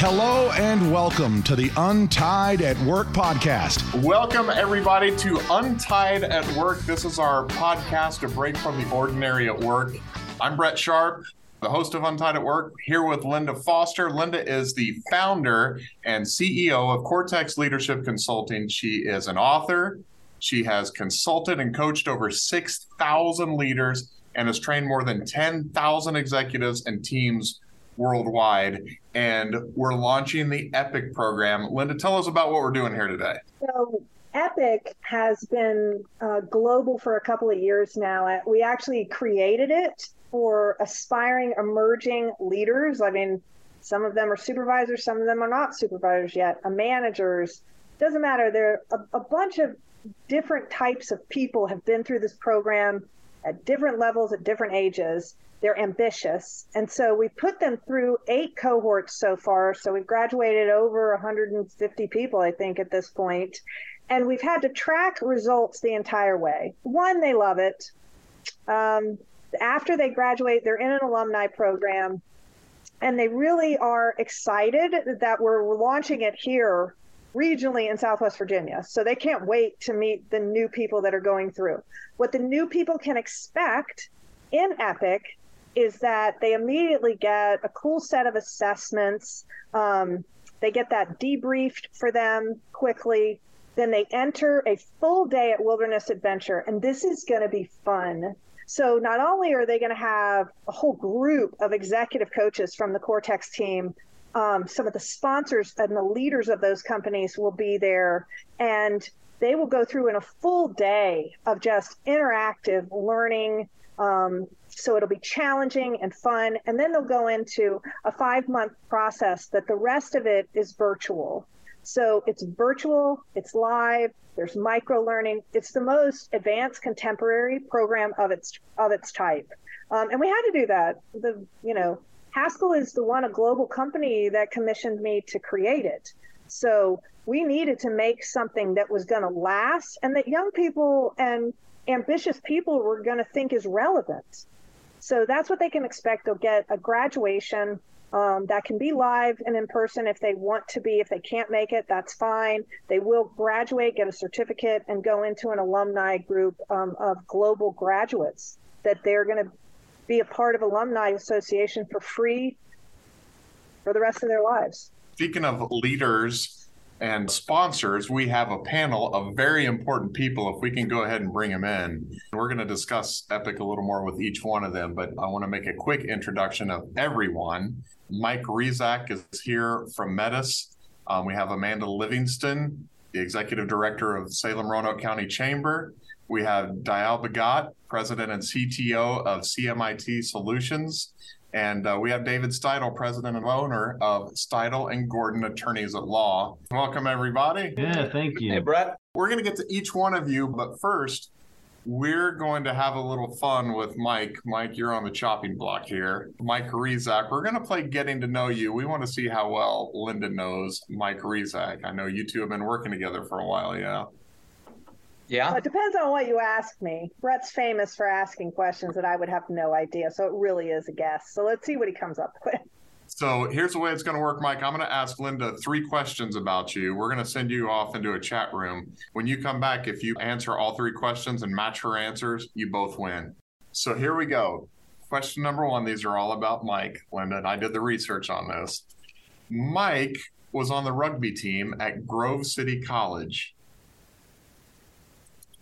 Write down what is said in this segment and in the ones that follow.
Hello and welcome to the Untied at Work podcast. Welcome, everybody, to Untied at Work. This is our podcast, a break from the ordinary at work. I'm Brett Sharp, the host of Untied at Work, here with Lynda Foster. Lynda is the founder and CEO of Cortex Leadership Consulting. She is an author. She has consulted and coached over 6,000 leaders and has trained more than 10,000 executives and teams worldwide. And we're launching the EPIC program. Lynda, tell us about what we're doing here today. So, EPIC has been uh, global for a couple of years now. We actually created it for aspiring, emerging leaders. I mean, some of them are supervisors, some of them are not supervisors yet, uh, managers. Doesn't matter. There are a, a bunch of different types of people have been through this program at different levels at different ages they're ambitious. And so we put them through eight cohorts so far. So we've graduated over 150 people, I think, at this point. And we've had to track results the entire way. One, they love it. Um, after they graduate, they're in an alumni program and they really are excited that we're launching it here regionally in Southwest Virginia. So they can't wait to meet the new people that are going through. What the new people can expect in Epic is that they immediately get a cool set of assessments. Um, they get that debriefed for them quickly. Then they enter a full day at Wilderness Adventure, and this is going to be fun. So, not only are they going to have a whole group of executive coaches from the Cortex team, um, some of the sponsors and the leaders of those companies will be there, and they will go through in a full day of just interactive learning um, so it'll be challenging and fun. And then they'll go into a five month process that the rest of it is virtual. So it's virtual, it's live, there's micro learning. It's the most advanced contemporary program of its of its type. Um, and we had to do that. The you know, Haskell is the one a global company that commissioned me to create it. So we needed to make something that was going to last and that young people and ambitious people were going to think is relevant. So that's what they can expect. They'll get a graduation um, that can be live and in person if they want to be. If they can't make it, that's fine. They will graduate, get a certificate, and go into an alumni group um, of global graduates that they're going to be a part of alumni association for free for the rest of their lives. Speaking of leaders, and sponsors, we have a panel of very important people. If we can go ahead and bring them in, we're going to discuss Epic a little more with each one of them. But I want to make a quick introduction of everyone. Mike Rezac is here from Metis. Um, we have Amanda Livingston, the executive director of Salem Roanoke County Chamber. We have Dayal Bhagat, president and CTO of CMIT Solutions. And uh, we have David Steidle, president and owner of Steidle and Gordon Attorneys at Law. Welcome, everybody. Yeah, thank you. Hey, Brett. We're going to get to each one of you, but first, we're going to have a little fun with Mike. Mike, you're on the chopping block here. Mike Rezac, we're going to play Getting to Know You. We want to see how well Lynda knows Mike Rezac. I know you two have been working together for a while, yeah. Yeah. It depends on what you ask me. Brett's famous for asking questions that I would have no idea. So it really is a guess. So let's see what he comes up with. So here's the way it's going to work, Mike. I'm going to ask Lynda three questions about you. We're going to send you off into a chat room. When you come back, if you answer all three questions and match her answers, you both win. So here we go. Question number one these are all about Mike, Lynda, and I did the research on this. Mike was on the rugby team at Grove City College.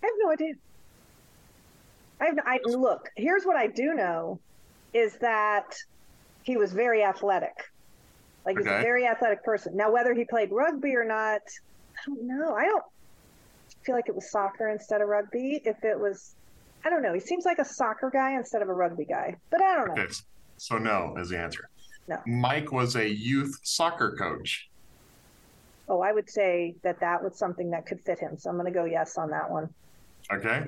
I have no idea. I have no, I look. Here's what I do know, is that he was very athletic. Like he's okay. a very athletic person. Now, whether he played rugby or not, I don't know. I don't feel like it was soccer instead of rugby. If it was, I don't know. He seems like a soccer guy instead of a rugby guy, but I don't know. Okay. So no is the answer. No. Mike was a youth soccer coach. Oh, I would say that that was something that could fit him. So I'm going to go yes on that one. Okay.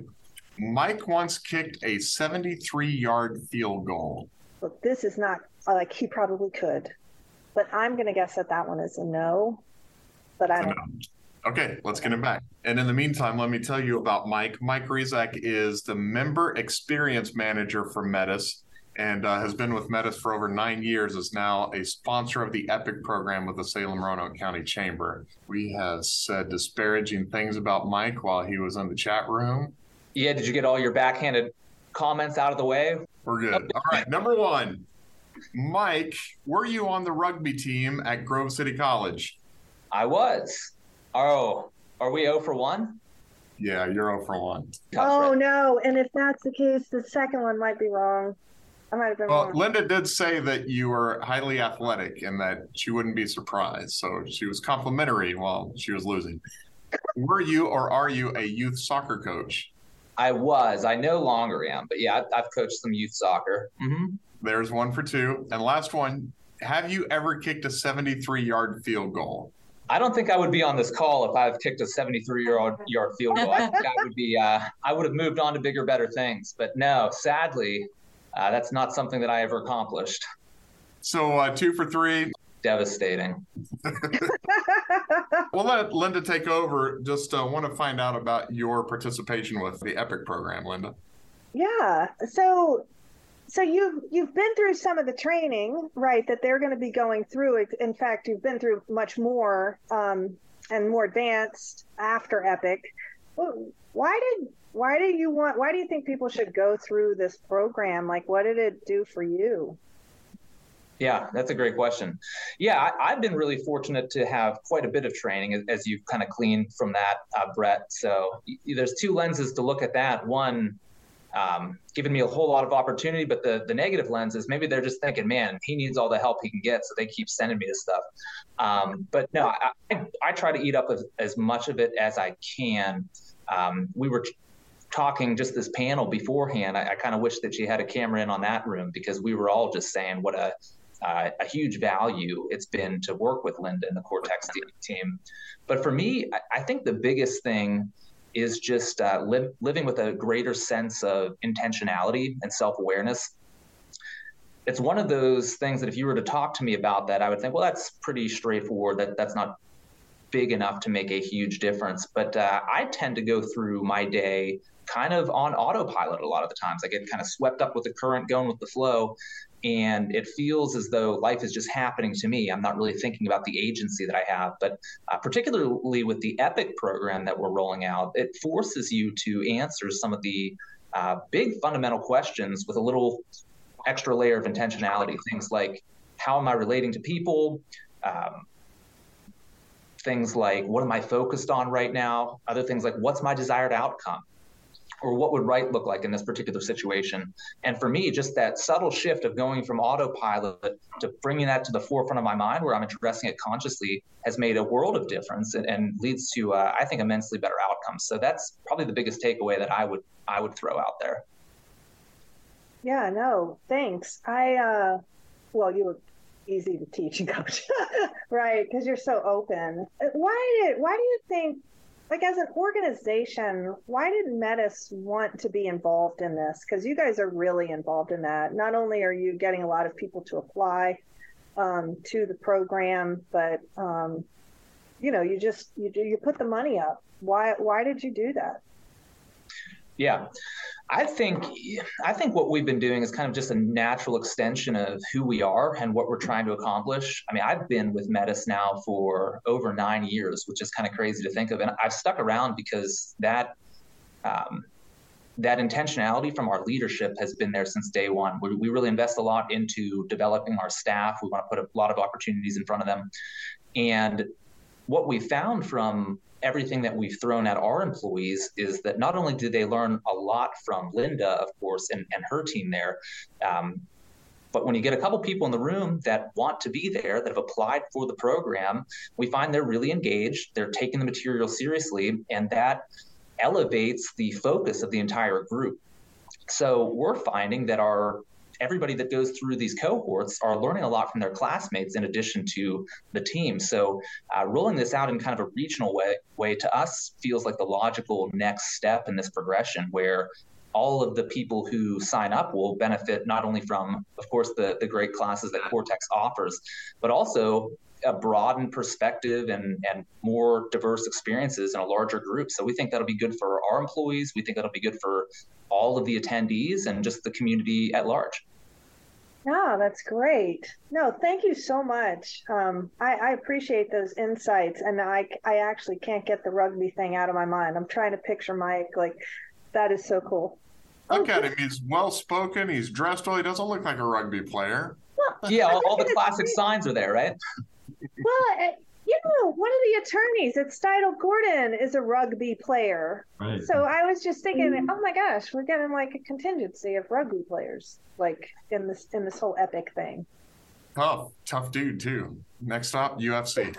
Mike once kicked a 73 yard field goal. Look, this is not like he probably could, but I'm going to guess that that one is a no. But I don't. Okay, let's get him back. And in the meantime, let me tell you about Mike. Mike Rezac is the member experience manager for Metis and uh, has been with Metis for over nine years, is now a sponsor of the EPIC program with the Salem Roanoke County Chamber. We have said disparaging things about Mike while he was in the chat room. Yeah, did you get all your backhanded comments out of the way? We're good. All right, number one. Mike, were you on the rugby team at Grove City College? I was. Oh, are we 0 for 1? Yeah, you're 0 for 1. Oh, no. And if that's the case, the second one might be wrong. I might have been well, wrong. Lynda did say that you were highly athletic and that she wouldn't be surprised. So she was complimentary while she was losing. were you or are you a youth soccer coach? I was. I no longer am, but yeah, I've, I've coached some youth soccer. Mm-hmm. There's one for two. And last one Have you ever kicked a 73 yard field goal? I don't think I would be on this call if I've kicked a 73 yard yard field goal. I think I would be. Uh, I would have moved on to bigger, better things. But no, sadly, uh, that's not something that I ever accomplished. So uh, two for three. Devastating. we'll let Lynda take over. Just uh, want to find out about your participation with the EPIC program, Lynda. Yeah. So so you've you've been through some of the training, right? That they're going to be going through. In fact, you've been through much more um, and more advanced after Epic. Why did why do you want? Why do you think people should go through this program? Like, what did it do for you? Yeah, that's a great question. Yeah, I, have been really fortunate to have quite a bit of training, as you've kind of gleaned from that, uh, Brett. So there's two lenses to look at that. One, um, giving me a whole lot of opportunity. But the the negative lens is maybe they're just thinking, man, he needs all the help he can get, so they keep sending me this stuff. Um, but no, I, I, I, try to eat up as, as much of it as I can. Um, we were talking just this panel beforehand. I, I kind of wish that she had a camera in on that room because we were all just saying what a uh, a huge value it's been to work with Lynda and the Cortex team. But for me, I, I think the biggest thing is just uh, li- living with a greater sense of intentionality and self awareness. It's one of those things that if you were to talk to me about that, I would think, well, that's pretty straightforward. That that's not big enough to make a huge difference. But uh, I tend to go through my day kind of on autopilot a lot of the times. I get kind of swept up with the current, going with the flow and it feels as though life is just happening to me. I'm not really thinking about the agency that I have. But uh, particularly with the EPIC program that we're rolling out, it forces you to answer some of the uh, big fundamental questions with a little extra layer of intentionality. Things like, how am I relating to people? Um, things like, what am I focused on right now? Other things like, what's my desired outcome? Or what would right look like in this particular situation? And for me, just that subtle shift of going from autopilot to bringing that to the forefront of my mind where I'm addressing it consciously has made a world of difference and, and leads to, uh, I think, immensely better outcomes. So that's probably the biggest takeaway that I would I would throw out there. Yeah, no, thanks. I, uh, well, you were easy to teach and coach, right? Because you're so open. Why did, why do you think like as an organization, why did Metis want to be involved in this? Because you guys are really involved in that. Not only are you getting a lot of people to apply um, to the program, but um, you know, you just you you put the money up. Why why did you do that? Yeah. I think I think what we've been doing is kind of just a natural extension of who we are and what we're trying to accomplish. I mean, I've been with Metis now for over nine years, which is kind of crazy to think of, and I've stuck around because that um, that intentionality from our leadership has been there since day one. We, we really invest a lot into developing our staff. We want to put a lot of opportunities in front of them, and what we found from everything that we've thrown at our employees is that not only do they learn a lot from Lynda, of course, and, and her team there, um, but when you get a couple people in the room that want to be there, that have applied for the program, we find they're really engaged, they're taking the material seriously, and that elevates the focus of the entire group. So we're finding that our everybody that goes through these cohorts are learning a lot from their classmates in addition to the team. So uh, rolling this out in kind of a regional way, way to us feels like the logical next step in this progression where all of the people who sign up will benefit not only from, of course, the, the great classes that Cortex offers, but also a broadened perspective and, and more diverse experiences in a larger group. So we think that'll be good for our employees. We think that'll be good for all of the attendees and just the community at large. Oh, that's great. No, thank you so much. Um, I, I appreciate those insights, and I I actually can't get the rugby thing out of my mind. I'm trying to picture Mike like that is so cool. Look at him. He's well spoken. He's dressed well. He doesn't look like a rugby player. Well, Yeah, all, all the classic signs are there, right? Well, you know, one of the attorneys at Steidle Gordon is a rugby player. Right. So I was just thinking, oh my gosh, we're getting like a contingency of rugby players, like in this in this whole epic thing. Tough, tough dude too. Next stop, UFC.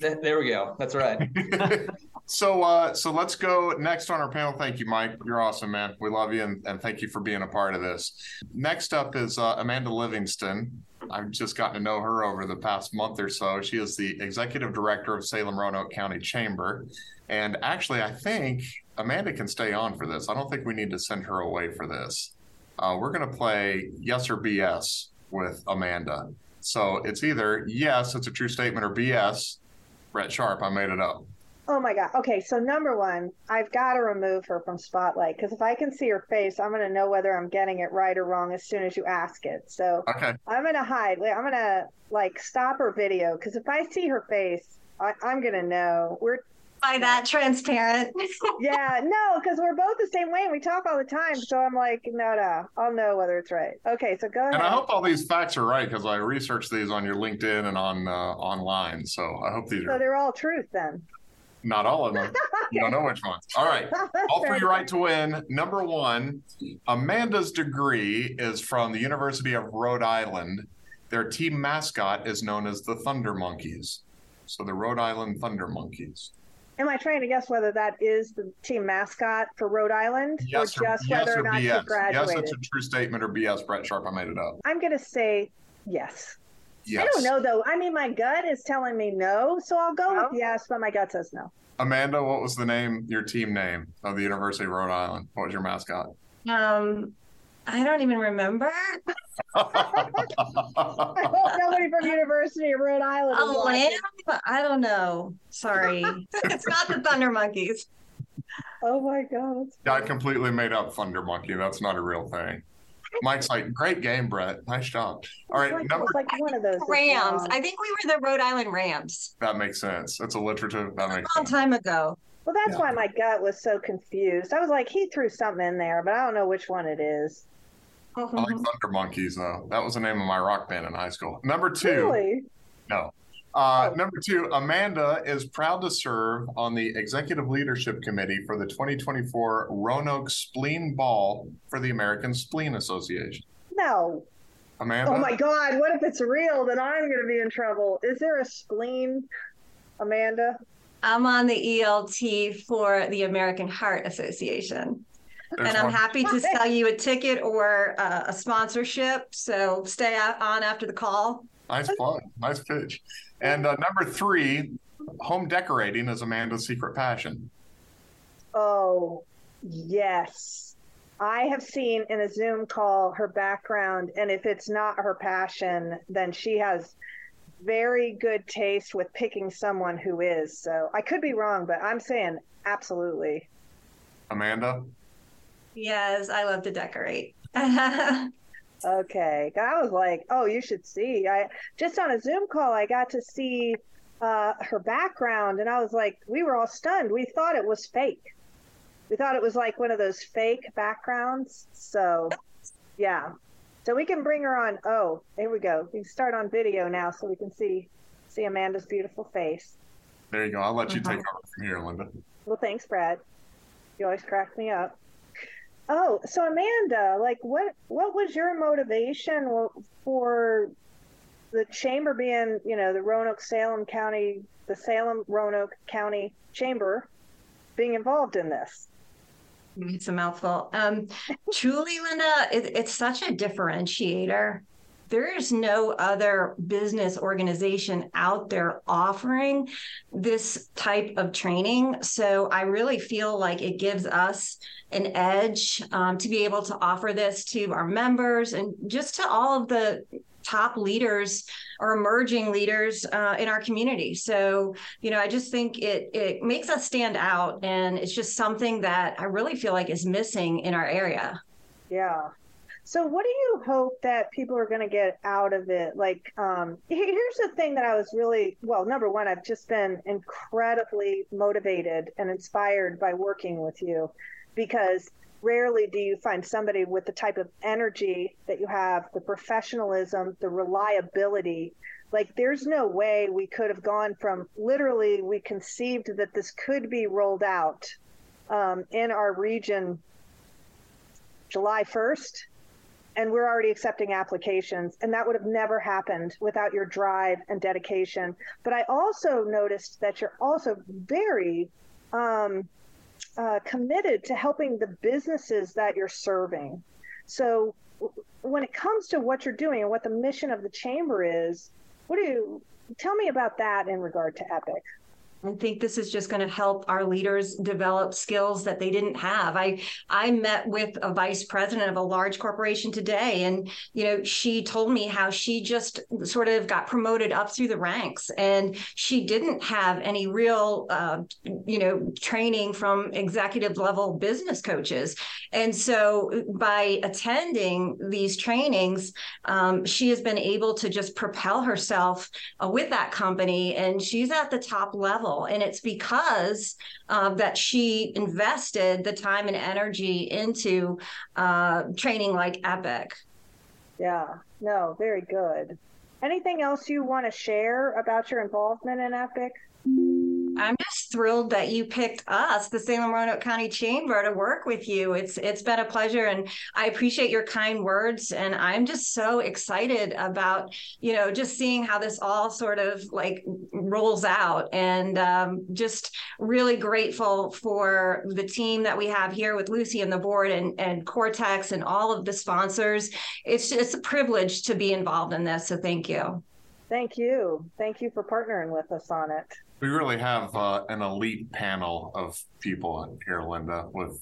Th- There we go. That's right. so uh so let's go next on our panel thank you mike you're awesome man we love you and, and thank you for being a part of this next up is uh, amanda livingston i've just gotten to know her over the past month or so. She is the executive director of salem roanoke county chamber. And actually i think amanda can stay on for this. I don't think we need to send her away for this. Uh, we're going to play yes or bs with amanda. So it's either yes it's a true statement or bs brett sharp i made it up Oh my god. Okay, so number one, I've got to remove her from spotlight because if I can see her face, I'm going to know whether I'm getting it right or wrong as soon as you ask it. So okay I'm going to hide. I'm going to like stop her video because if I see her face, I, I'm going to know. We're by that transparent. yeah, no, because we're both the same way and we talk all the time. So I'm like, no, no, I'll know whether it's right. Okay, so go ahead. And I hope all these facts are right because I researched these on your LinkedIn and on uh, online. So I hope these so are So they're all truth then. Not all of them. You don't know which ones. All right. All three right to win. Number one, Amanda's degree is from the University of Rhode Island. Their team mascot is known as the Thunder Monkeys. So the Rhode Island Thunder Monkeys. Am I trying to guess whether that is the team mascot for Rhode Island Yes or or, just yes whether or or not BS. she Yes, graduated? it's a true statement or BS. Brett Sharp, I made it up. I'm going to say yes. Yes. I don't know though. I mean, my gut is telling me no, so I'll go with yes, but my gut says no. Amanda, what was the name, your team name of the University of Rhode Island? What was your mascot? Um, I don't even remember. I hope nobody from University of Rhode Island. A is lamb? I don't know. Sorry, it's not the Thunder Monkeys. Oh my god. Yeah, I completely made up Thunder Monkey. That's not a real thing. Mike's like, great game, Brett. Nice job. All right, It's like, number like one of those. Rams. I think we were the Rhode Island Rams that makes sense. It's alliterative. That a long sense. time ago. Well, that's Yeah. why my gut was so confused. I was like, he threw something in there, but I don't know which one it is. Mm-hmm. I like Thunder Monkeys though. That was the name of my rock band in high school. Number two, Really? no. Uh, Oh. Number two, Amanda is proud to serve on the executive leadership committee for the 2024 Roanoke Spleen Ball for the American Spleen Association. No. Amanda, Oh my god, what if it's real? Then I'm going to be in trouble. Is there a spleen, Amanda? I'm on the ELT for the American Heart Association. there's and I'm one- happy to sell you a ticket or uh, a sponsorship. So stay on after the call. Nice plug. Nice pitch. And uh, number three, home decorating is Amanda's secret passion. Oh, yes. I have seen in a Zoom call her background, and if it's not her passion, then she has very good taste with picking someone who is. So I could be wrong, but I'm saying absolutely. Amanda, Yes, I love to decorate. Okay. I was like, oh, you should see. I just on a Zoom call, I got to see uh, her background, and I was like, we were all stunned. We thought it was fake. We thought it was like one of those fake backgrounds. So, yeah. So we can bring her on. Oh, here we go. We can start on video now, so we can see see Amanda's beautiful face. there you go. I'll let you Uh-huh. take over from here, Lynda. Well, thanks, Brad. You always crack me up. Oh, so Amanda, like, what what was your motivation for the chamber being, you know, the Roanoke Salem County, the Salem Roanoke County Chamber, being involved in this? It's a mouthful. Um, truly, Lynda, it, it's such a differentiator. There is no other business organization out there offering this type of training. So I really feel like it gives us an edge um, to be able to offer this to our members and just to all of the top leaders or emerging leaders uh, in our community. So, you know, I just think it it makes us stand out, and it's just something that I really feel like is missing in our area. Yeah. So, what do you hope that people are going to get out of it? Like, um, here's the thing that I was really well. Number one, I've just been incredibly motivated and inspired by working with you, because rarely do you find somebody with the type of energy that you have, the professionalism, the reliability. Like, there's no way we could have gone from literally we conceived that this could be rolled out um, in our region July 1st and we're already accepting applications and that would have never happened without your drive and dedication. But i also noticed that you're also very um, uh, committed to helping the businesses that you're serving. So when it comes to what you're doing and what the mission of the chamber is what do you tell me about that in regard to epic I think this is just going to help our leaders develop skills that they didn't have. I I met with a vice president of a large corporation today, and you know she told me how she just sort of got promoted up through the ranks, and she didn't have any real uh, you know training from executive level business coaches, and so by attending these trainings, um, she has been able to just propel herself uh, with that company, and she's at the top level and it's because uh, that she invested the time and energy into uh, training like Epic. Yeah, no, very good. Anything else you want to share about your involvement in Epic? I'm just thrilled that you picked us, the Salem Roanoke County Chamber, to work with you. It's it's been a pleasure, and I appreciate your kind words. And I'm just so excited about you know just seeing how this all sort of like rolls out, and um, just really grateful for the team that we have here with Lucy and the board and and Cortex and all of the sponsors. It's it's a privilege to be involved in this. So thank you. Thank you. Thank you for partnering with us on it. We really have uh, an elite panel of people here, Lynda, with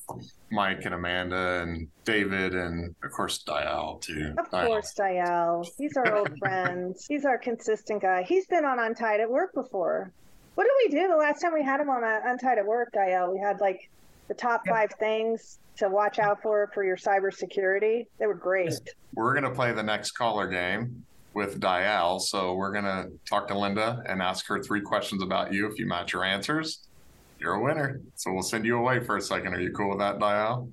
Mike and Amanda and David and of course Dayal too. Of course, Dayal. He's our old friend. He's our consistent guy. He's been on Untied at Work before. What did we do the last time we had him on uh, Untied at Work, Dayal? We had like the top five things to watch out for for your cybersecurity. They were great. We're gonna play the next caller game with Dayal. So we're going to talk to Lynda and ask her three questions about you. If you match your answers, you're a winner. So we'll send you away for a second. Are you cool with that, Dayal?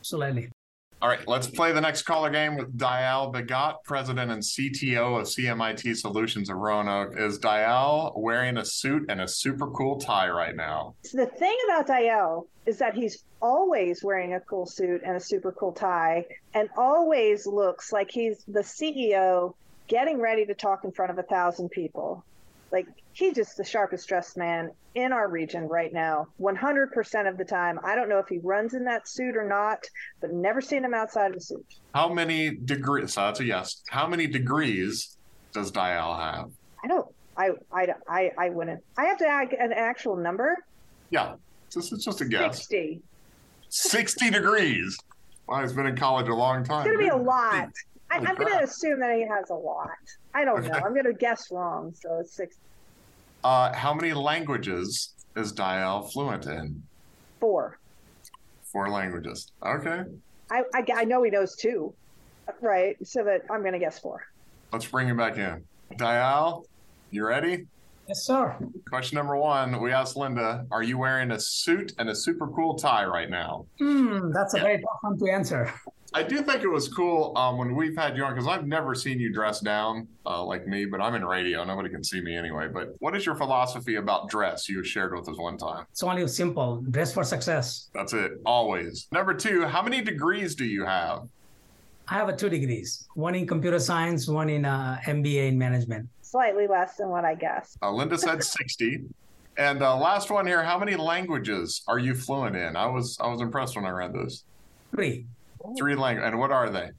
Absolutely. All right, let's play the next caller game with Dayal Bhagat, President and CTO of CMIT Solutions of Roanoke. Is Dayal wearing a suit and a super cool tie right now? The thing about Dayal is that he's always wearing a cool suit and a super cool tie and always looks like he's the CEO getting ready to talk in front of a thousand people. Like he's just the sharpest dressed man in our region right now, 100% of the time. I don't know if he runs in that suit or not, but never seen him outside of a suit. How many degrees? So that's a yes. How many degrees does Dayal have? I don't. I I I I wouldn't. I have to add an actual number. Yeah, this is just a guess. Sixty. Sixty degrees. Well, he's been in college a long time. It's gonna be a lot. I, am going to assume that he has a lot. I don't Okay. know. I'm going to guess wrong. So it's six, Uh, how many languages is Dayal fluent in? four. Four languages. Okay. I, I, I know he knows two, right? So that I'm going to guess four. Let's bring him back in. Dayal, you ready? Yes, sir. Question number one. We asked Lynda, are you wearing a suit and a super cool tie right now? Hmm, that's a very tough one to answer. I do think it was cool um, when we've had you on because I've never seen you dressed down uh, like me, but I'm in radio. Nobody can see me anyway. But what is your philosophy about dress you shared with us one time? It's only simple. Dress for success. That's it, always. Number two, how many degrees do you have? I have a two degrees, one in computer science, one in uh, MBA in management. Slightly less than what I guessed. Uh, Lynda said 60. And uh, last one here, how many languages are you fluent in? I was I was impressed when I read this. Three. Three languages. And what are they?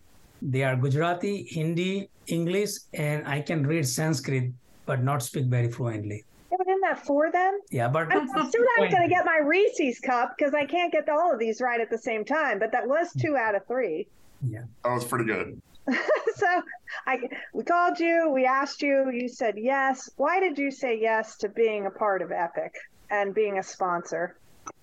They are Gujarati, Hindi, English, and I can read Sanskrit, but not speak very fluently. Yeah, but isn't that four then? Yeah, but I'm still not going to get my Reese's cup because I can't get all of these right at the same time. But that was two out of three. Yeah, That was pretty good. so I we called you, we asked you, you said yes. Why did you say yes to being a part of Epic and being a sponsor?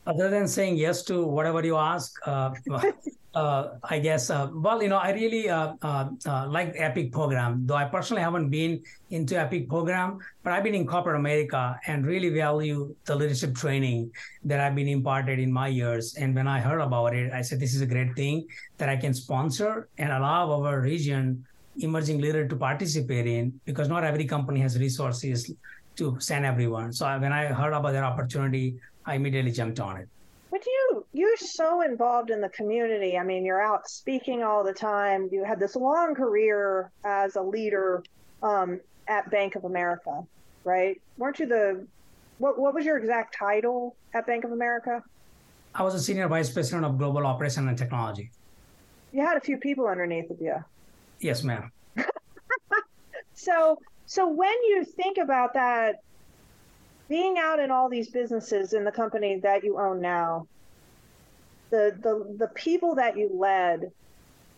Other than saying yes to whatever you ask, uh, uh, I guess, uh, well, you know, I really uh, uh, uh, like EPIC program, though I personally haven't been into EPIC program, but I've been in corporate America and really value the leadership training that I've been imparted in my years. And when I heard about it, I said, this is a great thing that I can sponsor and allow our region emerging leader to participate in because not every company has resources to send everyone. So when I heard about that opportunity, I immediately jumped on it. But you, you're so involved in the community. I mean, you're out speaking all the time. You had this long career as a leader um, at Bank of America, right? Weren't you the what? What was your exact title at Bank of America? I was a senior vice president of global operation and technology. You had a few people underneath of you. Yes, ma'am. so, so when you think about that being out in all these businesses in the company that you own now, the the the people that you led,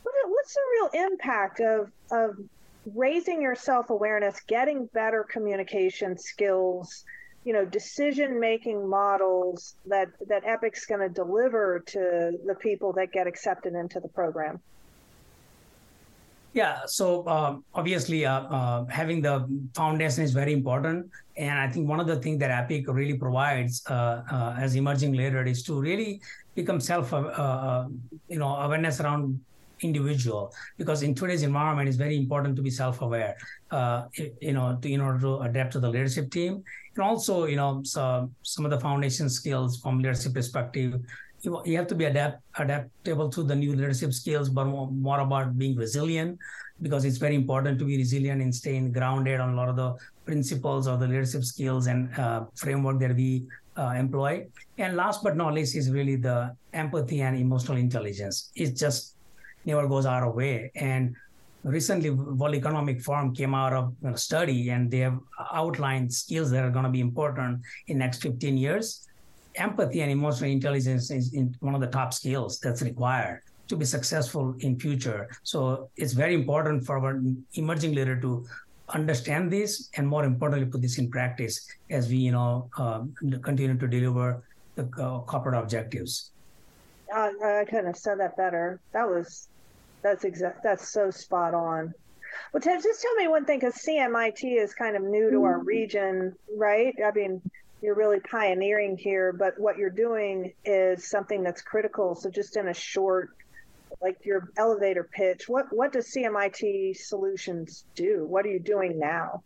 what, what's the real impact of of raising your self awareness, getting better communication skills, you know, decision making models that that Epic's going to deliver to the people that get accepted into the program? Yeah, so um, obviously, uh, uh, having the foundation is very important, and I think one of the things that Epic really provides uh, uh as emerging leader is to really become self, uh, uh, you know, awareness around individual. Because in today's environment it's very important to be self-aware you know to, in order to adapt to the leadership team. And also you know so, some of the foundation skills from leadership perspective you, you have to be adapt, adaptable to the new leadership skills, but more, more about being resilient because it's very important to be resilient and staying grounded on a lot of the principles of the leadership skills and uh, framework that we uh, employ. And last but not least is really the empathy and emotional intelligence. It just never goes out of way. And recently, World Economic Forum came out of a study and they have outlined skills that are going to be important in next 15 years empathy and emotional intelligence is one of the top skills that's required to be successful in future. So it's very important for our emerging leader to understand this and more importantly put this in practice as we you know uh, continue to deliver the uh, corporate objectives. Uh, I couldn't have said that better. That was that's exact. That's so spot on. Well, Ted, just tell me one thing because CMIT is kind of new to our mm-hmm. region, right? I mean, you're really pioneering here, but what you're doing is something that's critical. So just in a short, like your elevator pitch, what what does CMIT Solutions do? What are you doing now?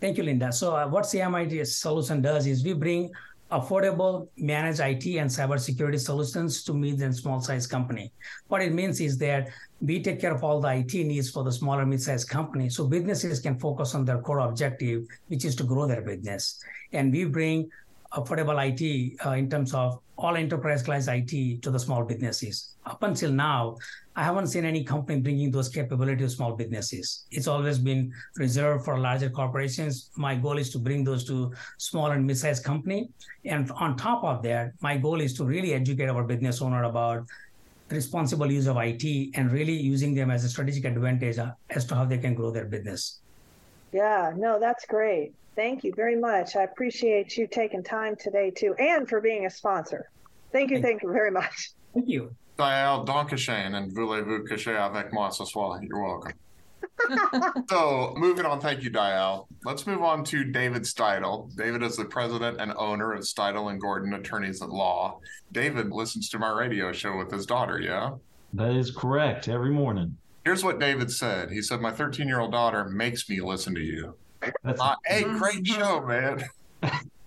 Thank you, Lynda. So uh, what CMIT Solution does is we bring affordable managed IT and cybersecurity solutions to mid and small size company. What it means is that we take care of all the IT needs for the smaller mid-sized company, so businesses can focus on their core objective, which is to grow their business. And we bring affordable IT uh, in terms of all enterprise class IT to the small businesses. Up until now, I haven't seen any company bringing those capabilities to small businesses. It's always been reserved for larger corporations. My goal is to bring those to small and mid-sized company. And on top of that, my goal is to really educate our business owner about responsible use of IT and really using them as a strategic advantage uh, as to how they can grow their business. Yeah, no, that's great. Thank you very much. I appreciate you taking time today too, and for being a sponsor. Thank you, thank, thank you very much. Thank you. Dayal Donkashain and voulez-vous coucher avec moi ce soir? You're welcome. so moving on, thank you, Dayal. Let's move on to David Steidle. David is the president and owner of Steidle and Gordon Attorneys at Law. David listens to my radio show with his daughter, yeah? That is correct, every morning. Here's what David said. He said, My 13 year old daughter makes me listen to you. That's uh, hey, great show, man.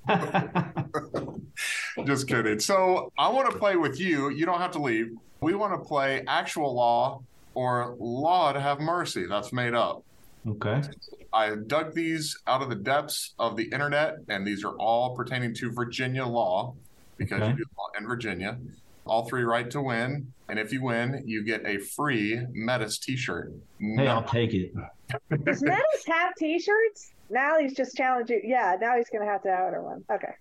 Just kidding. So I want to play with you. You don't have to leave. We want to play actual law or law to have mercy. That's made up. Okay. I dug these out of the depths of the internet, and these are all pertaining to Virginia law because okay. you do law in Virginia. All three right to win. And if you win, you get a free Metis t shirt. Hey, I'll take it. Does Metis have t shirts? Now he's just challenging. Yeah, now he's going to have to order one. Okay.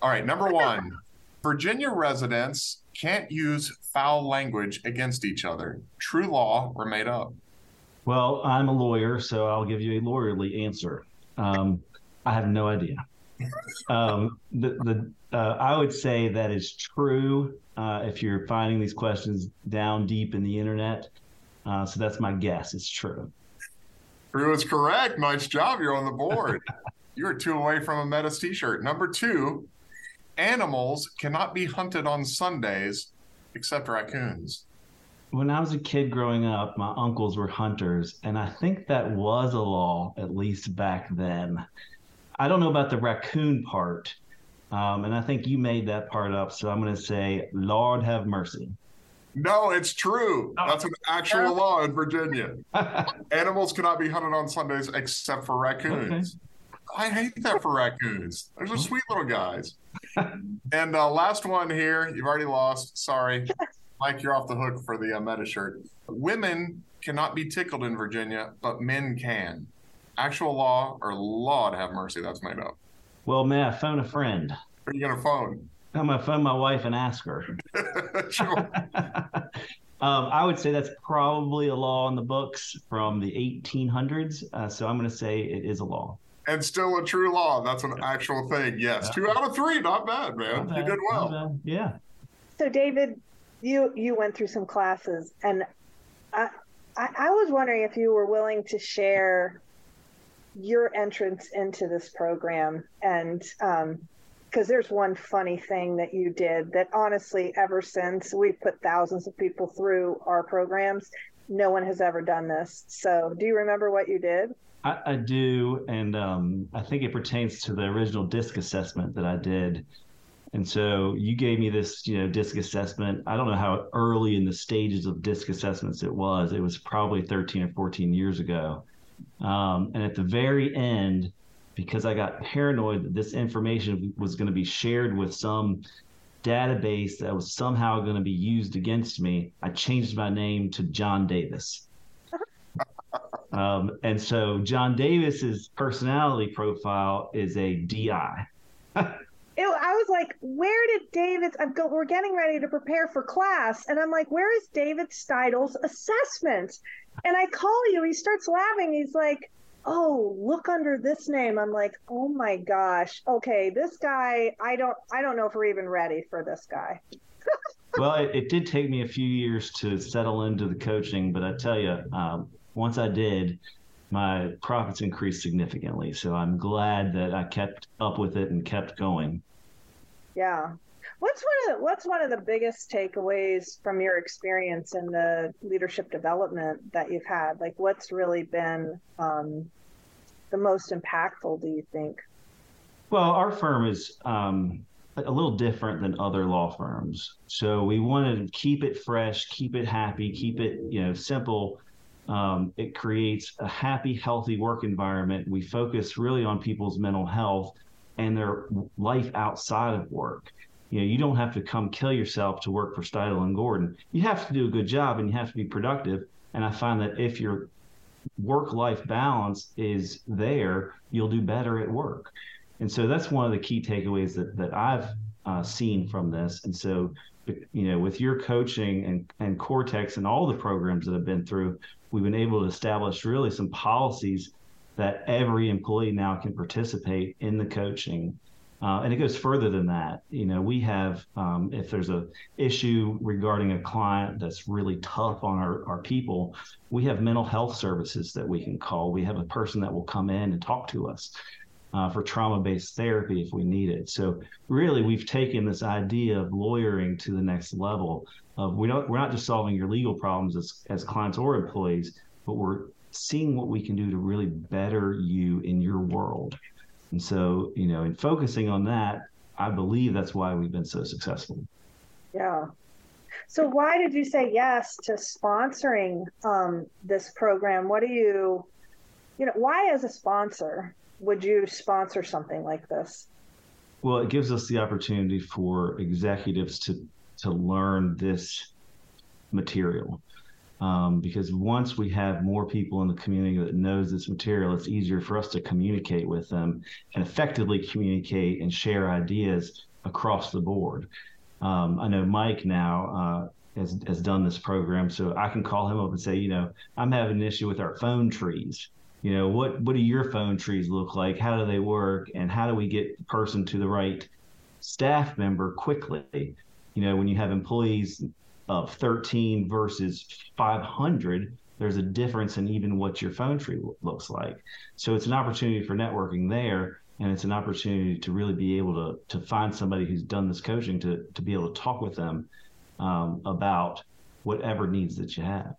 All right. Number one Virginia residents can't use foul language against each other. True law or made up? Well, I'm a lawyer, so I'll give you a lawyerly answer. Um, I have no idea. um, the the uh, I would say that is true uh, if you're finding these questions down deep in the internet. Uh, so that's my guess. It's true. True is correct. Nice job. You're on the board. You're two away from a Metis t-shirt. Number two, animals cannot be hunted on Sundays except raccoons. When I was a kid growing up, my uncles were hunters, and I think that was a law, at least back then. I don't know about the raccoon part, um, and I think you made that part up, so I'm going to say, Lord have mercy. No, it's true. That's an actual law in Virginia. Animals cannot be hunted on Sundays except for raccoons. Okay. I hate that for raccoons. They're just sweet little guys. and uh, last one here. You've already lost. Sorry. Mike, you're off the hook for the uh, meta shirt. Women cannot be tickled in Virginia, but men can. Actual law or law to have mercy, that's made up. Well, may I phone a friend? Who are you going to phone? I'm going to phone my wife and ask her. sure. Um, I would say that's probably a law in the books from the 1800s. Uh, so I'm going to say it is a law. And still a true law. That's an actual thing. Yes. Yeah. Two out of three. Not bad, man. Not you did well. Yeah. So, David, you you went through some classes, and I, I, I was wondering if you were willing to share your entrance into this program and um, because there's one funny thing that you did that honestly ever since we've put thousands of people through our programs no one has ever done this so do you remember what you did i, I do and um, i think it pertains to the original disc assessment that i did and so you gave me this, you know, disc assessment. I don't know how early in the stages of disc assessments it was. It was probably 13 or 14 years ago. Um, and at the very end, because I got paranoid that this information was going to be shared with some database that was somehow going to be used against me, I changed my name to John Davis. Um, and so John Davis's personality profile is a DI. it, I was like, where did David? I'm go, we're getting ready to prepare for class, and I'm like, where is David Steidle's assessment? And I call you. He starts laughing. He's like, oh, look under this name. I'm like, oh my gosh. Okay, this guy. I don't. I don't know if we're even ready for this guy. well, it, it, did take me a few years to settle into the coaching, but I tell you, um, once I did, my profits increased significantly. So I'm glad that I kept up with it and kept going. Yeah. What's one of the, what's one of the biggest takeaways from your experience in the leadership development that you've had? Like, what's really been um, the most impactful? Do you think? Well, our firm is um, a little different than other law firms, so we wanted to keep it fresh, keep it happy, keep it you know simple. Um, it creates a happy, healthy work environment. We focus really on people's mental health and their life outside of work. You know, you don't have to come kill yourself to work for Steidle and Gordon. You have to do a good job and you have to be productive. And I find that if your work life balance is there, you'll do better at work. And so that's one of the key takeaways that, that I've uh, seen from this. And so, you know, with your coaching and, and Cortex and all the programs that I've been through, we've been able to establish really some policies that every employee now can participate in the coaching. Uh, and it goes further than that. You know, we have, um, if there's a issue regarding a client that's really tough on our, our people, we have mental health services that we can call. We have a person that will come in and talk to us uh, for trauma-based therapy if we need it. So really, we've taken this idea of lawyering to the next level. Of we don't, we're not just solving your legal problems as, as clients or employees, but we're seeing what we can do to really better you in your world. And so, you know, in focusing on that, I believe that's why we've been so successful. Yeah. So, why did you say yes to sponsoring um, this program? What do you, you know, why as a sponsor would you sponsor something like this? Well, it gives us the opportunity for executives to to learn this material um, because once we have more people in the community that knows this material, it's easier for us to communicate with them and effectively communicate and share ideas across the board. Um, I know Mike now uh, has, has done this program, so I can call him up and say, you know, I'm having an issue with our phone trees. You know, what what do your phone trees look like? How do they work? And how do we get the person to the right staff member quickly? You know, when you have employees of 13 versus 500, there's a difference in even what your phone tree looks like. So it's an opportunity for networking there, and it's an opportunity to really be able to to find somebody who's done this coaching to to be able to talk with them um, about whatever needs that you have.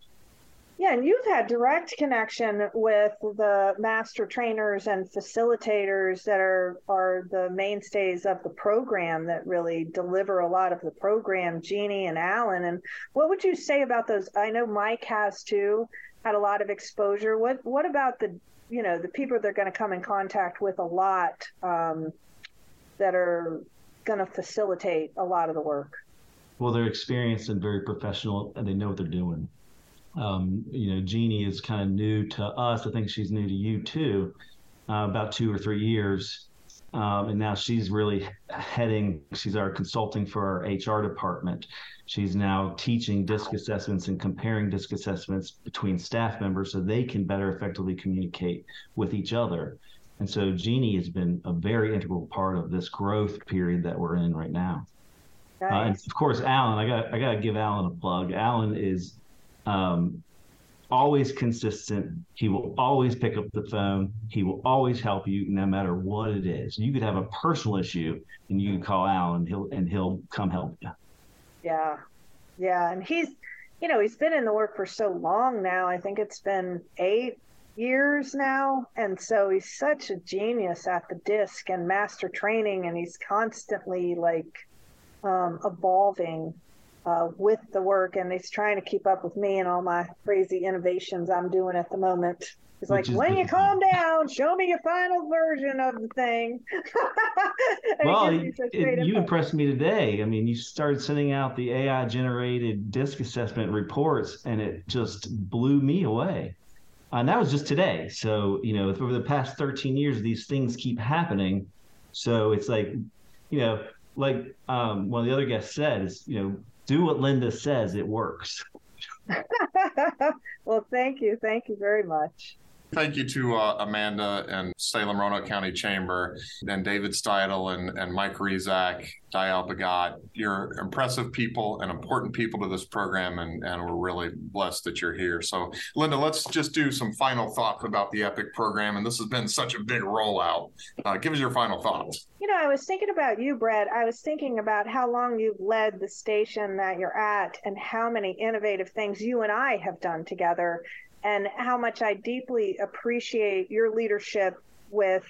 Yeah, and you've had direct connection with the master trainers and facilitators that are are the mainstays of the program that really deliver a lot of the program, Jeannie and Alan. And what would you say about those? I know Mike has too had a lot of exposure. What what about the you know the people they're going to come in contact with a lot um, that are going to facilitate a lot of the work? Well, they're experienced and very professional, and they know what they're doing um, you know, Jeannie is kind of new to us. I think she's new to you too, uh, about two or three years. Um, and now she's really heading, she's our consulting for our HR department. She's now teaching DISC assessments and comparing DISC assessments between staff members so they can better effectively communicate with each other. And so Jeannie has been a very integral part of this growth period that we're in right now. Nice. Uh, and of course, Alan, I got I got to give Alan a plug. Alan is um, always consistent. He will always pick up the phone. He will always help you, no matter what it is. You could have a personal issue, and you can call Alan. He'll and he'll come help you. Yeah, yeah, and he's, you know, he's been in the work for so long now. I think it's been eight years now, and so he's such a genius at the disc and master training, and he's constantly like um, evolving uh, with the work, and he's trying to keep up with me and all my crazy innovations I'm doing at the moment. He's Which like, when you calm down, show me your final version of the thing. well, it, it, you impressed me today. I mean, you started sending out the AI generated disc assessment reports, and it just blew me away. And that was just today. So, you know, over the past 13 years, these things keep happening. So it's like, you know, like um, one of the other guests said, is, you know, do what Lynda says, it works. well, thank you. Thank you very much. Thank you to uh, Amanda and Salem Roanoke County Chamber and David Steidle and, and Mike Rezac, Dayal Bhagat. You're impressive people and important people to this program, and, and we're really blessed that you're here. So, Lynda, let's just do some final thoughts about the EPIC program. And this has been such a big rollout. Uh, give us your final thoughts. You know, I was thinking about you, Brett. I was thinking about how long you've led the station that you're at and how many innovative things you and I have done together and how much I deeply appreciate your leadership with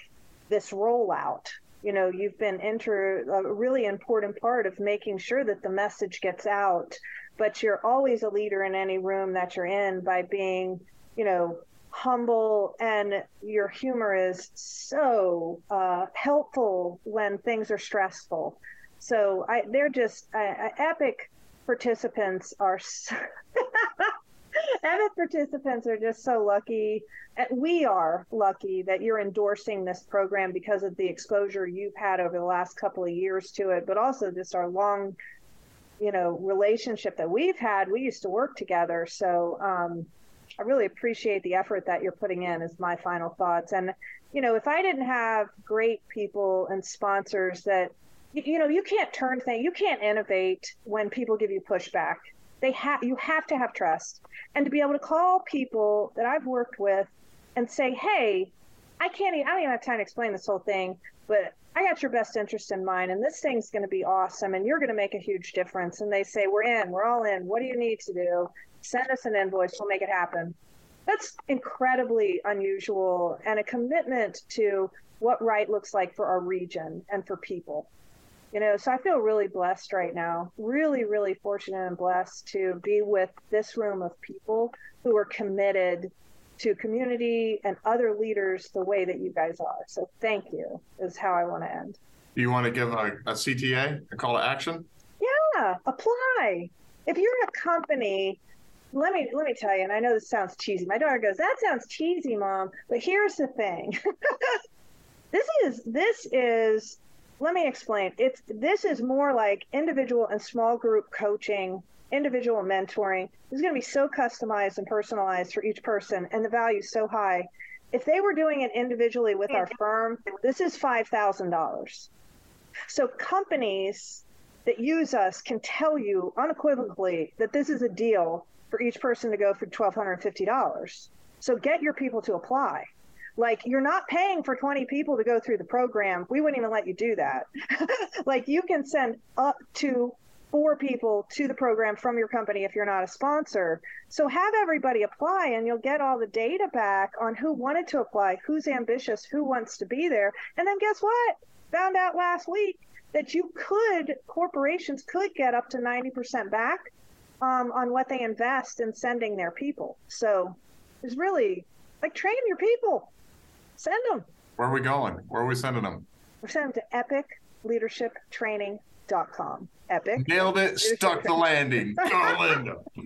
this rollout. You know, you've been inter a really important part of making sure that the message gets out, but you're always a leader in any room that you're in by being, you know, humble and your humor is so uh, helpful when things are stressful. So I, they're just I, epic participants are. So EPIC participants are just so lucky. and We are lucky that you're endorsing this program because of the exposure you've had over the last couple of years to it, but also just our long, you know, relationship that we've had. We used to work together, so um, I really appreciate the effort that you're putting in. Is my final thoughts. And you know, if I didn't have great people and sponsors that, you know, you can't turn things, you can't innovate when people give you pushback they have you have to have trust and to be able to call people that I've worked with and say, "Hey, I can't. Even, I don't even have time to explain this whole thing, but I got your best interest in mind, and this thing's going to be awesome, and you're going to make a huge difference." And they say, "We're in. We're all in. What do you need to do? Send us an invoice. We'll make it happen." That's incredibly unusual and a commitment to what right looks like for our region and for people you know so i feel really blessed right now. Really really fortunate and blessed to be with this room of people who are committed to community and other leaders the way that you guys are. So thank you is how i want to end. Do you want to give a, a cta a call to action? Yeah apply. If you're a company let me let me tell you and i know this sounds cheesy. My daughter goes that sounds cheesy mom but here's the thing. This is this is let me explain. It's this is more like individual and small group coaching, individual mentoring. This is going to be so customized and personalized for each person, and the value is so high If they were doing it individually with our firm, this is $5,000. So companies that use us can tell you unequivocally that this is a deal for each person to go for $1,250. So get your people to apply. Like you're not paying for 20 people to go through the program. We wouldn't even let you do that. like you can send up to four people to the program from your company if you're not a sponsor. So have everybody apply and you'll get all the data back on who wanted to apply, who's ambitious, who wants to be there. And then guess what? Found out last week that you could, corporations could get up to 90% back um, on what they invest in sending their people. So it's really like train your people, send them. Where are we going? Where are we sending them? We're sending them to epicleadershiptraining.com. Epic. Nailed it. Stuck the landing. Go, Lynda.